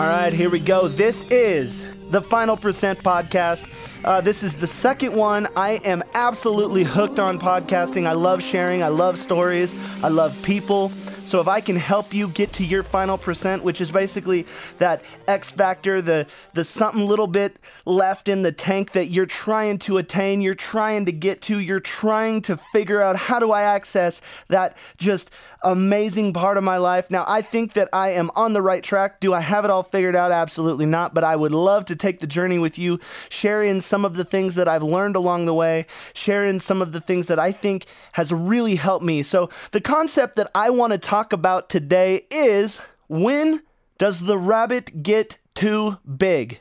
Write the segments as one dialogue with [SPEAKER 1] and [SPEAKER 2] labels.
[SPEAKER 1] All right, here we go. This is the Final Percent podcast. Uh, this is the second one. I am absolutely hooked on podcasting. I love sharing, I love stories, I love people. So if I can help you get to your final percent, which is basically that X factor, the the something little bit left in the tank that you're trying to attain, you're trying to get to, you're trying to figure out how do I access that just amazing part of my life. Now, I think that I am on the right track. Do I have it all figured out? Absolutely not, but I would love to take the journey with you, share in some of the things that I've learned along the way, share in some of the things that I think has really helped me. So, the concept that I want to talk about today is when does the rabbit get too big?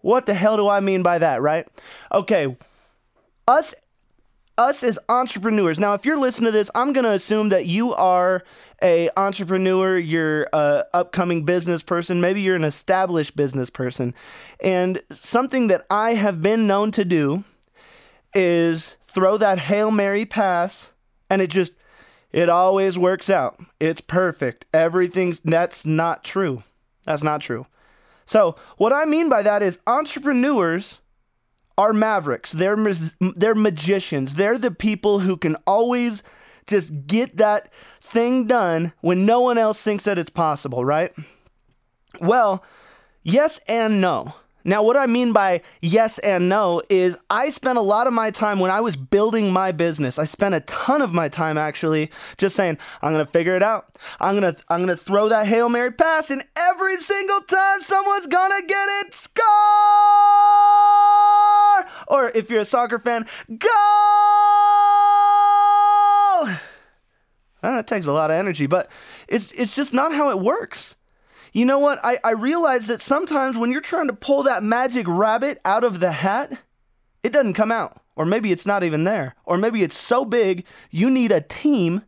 [SPEAKER 1] What the hell do I mean by that, right? Okay, us us as entrepreneurs. Now, if you're listening to this, I'm going to assume that you are a entrepreneur, you're a upcoming business person, maybe you're an established business person. And something that I have been known to do is throw that Hail Mary pass and it just it always works out. It's perfect. Everything's that's not true. That's not true. So, what I mean by that is entrepreneurs are mavericks. They're they're magicians. They're the people who can always just get that thing done when no one else thinks that it's possible, right? Well, yes and no. Now, what I mean by yes and no is I spent a lot of my time when I was building my business. I spent a ton of my time actually just saying, I'm going to figure it out. I'm going to I'm going to throw that Hail Mary pass and every single time someone's going to get it, score! If you're a soccer fan, goal! Ah, that takes a lot of energy, but it's it's just not how it works. You know what? I, I realize that sometimes when you're trying to pull that magic rabbit out of the hat, it doesn't come out. Or maybe it's not even there. Or maybe it's so big, you need a team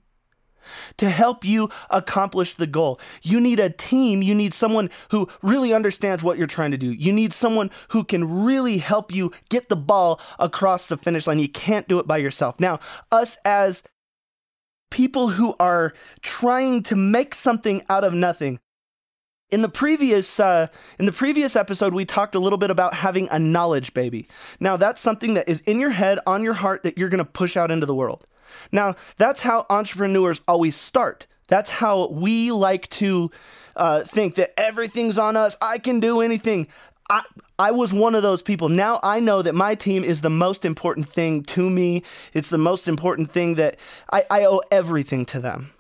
[SPEAKER 1] to help you accomplish the goal. You need a team. You need someone who really understands what you're trying to do. You need someone who can really help you get the ball across the finish line. You can't do it by yourself. Now, us as people who are trying to make something out of nothing, in the previous uh, in the previous episode, we talked a little bit about having a knowledge baby. Now, that's something that is in your head, on your heart, that you're going to push out into the world. Now, that's how entrepreneurs always start. That's how we like to uh, think that everything's on us. I can do anything. I, I was one of those people. Now I know that my team is the most important thing to me. It's the most important thing that I, I owe everything to them.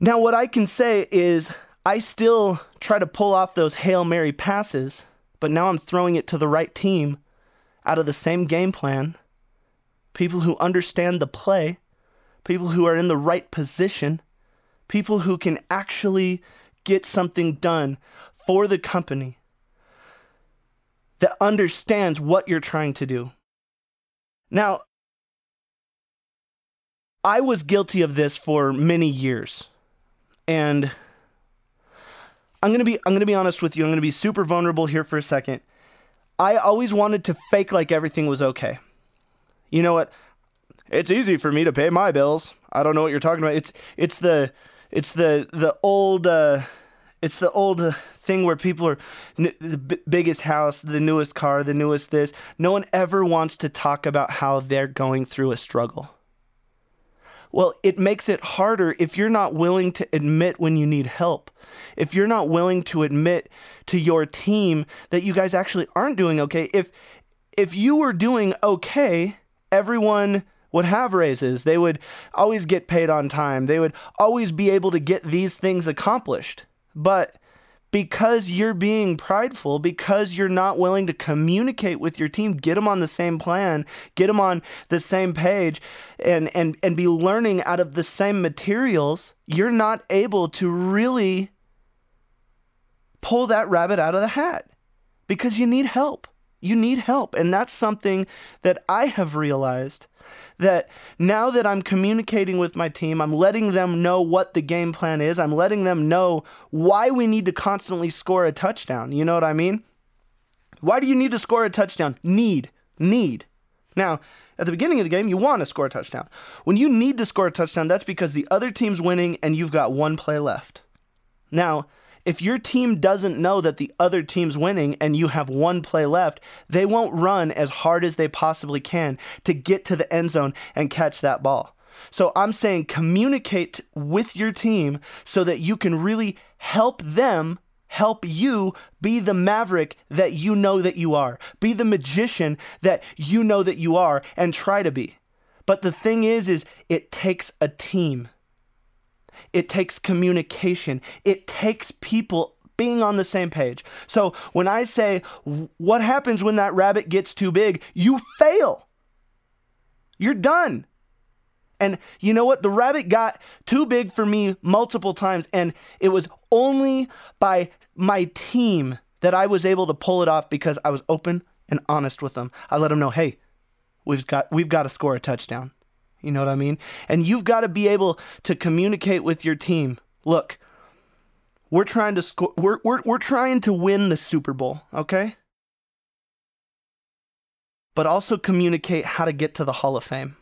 [SPEAKER 1] Now, what I can say is I still try to pull off those Hail Mary passes, but now I'm throwing it to the right team out of the same game plan. People who understand the play, people who are in the right position, people who can actually get something done for the company that understands what you're trying to do. Now, I was guilty of this for many years. And I'm gonna be I'm gonna be honest with you. I'm gonna be super vulnerable here for a second. I always wanted to fake like everything was okay. You know what? It's easy for me to pay my bills. I don't know what you're talking about. It's it's the it's the the old uh, it's the old thing where people are n- the b- biggest house, the newest car, the newest this. No one ever wants to talk about how they're going through a struggle. Well, it makes it harder if you're not willing to admit when you need help. If you're not willing to admit to your team that you guys actually aren't doing okay. If if you were doing okay, everyone would have raises. They would always get paid on time. They would always be able to get these things accomplished. But because you're being prideful, because you're not willing to communicate with your team, get them on the same plan, get them on the same page, and, and, and be learning out of the same materials, you're not able to really pull that rabbit out of the hat because you need help. You need help. And that's something that I have realized that now that I'm communicating with my team, I'm letting them know what the game plan is. I'm letting them know why we need to constantly score a touchdown. You know what I mean? Why do you need to score a touchdown? Need. Need. Now, at the beginning of the game, you want to score a touchdown. When you need to score a touchdown, that's because the other team's winning and you've got one play left. Now, if your team doesn't know that the other team's winning and you have one play left, they won't run as hard as they possibly can to get to the end zone and catch that ball. So I'm saying communicate with your team so that you can really help them help you be the maverick that you know that you are. Be the magician that you know that you are and try to be. But the thing is is it takes a team. It takes communication. It takes people being on the same page. So when I say, what happens when that rabbit gets too big? You fail. You're done. And you know what? The rabbit got too big for me multiple times. And it was only by my team that I was able to pull it off because I was open and honest with them. I let them know, hey, we've got we've got to score a touchdown. You know what I mean? And you've got to be able to communicate with your team. Look, we're trying to score we're, we're, we're trying to win the Super Bowl, okay? But also communicate how to get to the Hall of Fame.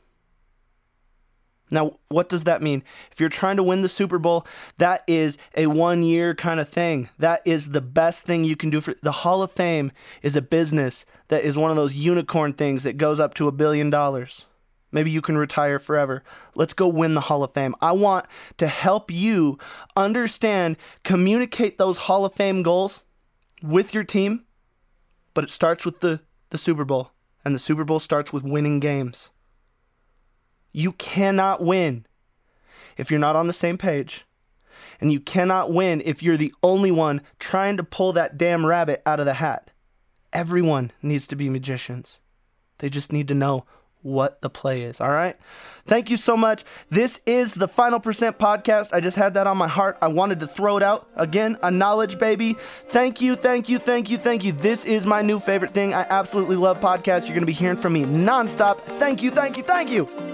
[SPEAKER 1] Now, what does that mean? If you're trying to win the Super Bowl, that is a one year kind of thing. That is the best thing you can do for the Hall of Fame is a business that is one of those unicorn things that goes up to a billion dollars. Maybe you can retire forever. Let's go win the Hall of Fame. I want to help you understand, communicate those Hall of Fame goals with your team, but it starts with the, the Super Bowl. And the Super Bowl starts with winning games. You cannot win if you're not on the same page. And you cannot win if you're the only one trying to pull that damn rabbit out of the hat. Everyone needs to be magicians. They just need to know what the play is. All right. Thank you so much. This is the Final Percent podcast. I just had that on my heart. I wanted to throw it out again. A knowledge baby. Thank you, thank you, thank you, thank you. This is my new favorite thing. I absolutely love podcasts. You're going to be hearing from me nonstop. Thank you, thank you, thank you.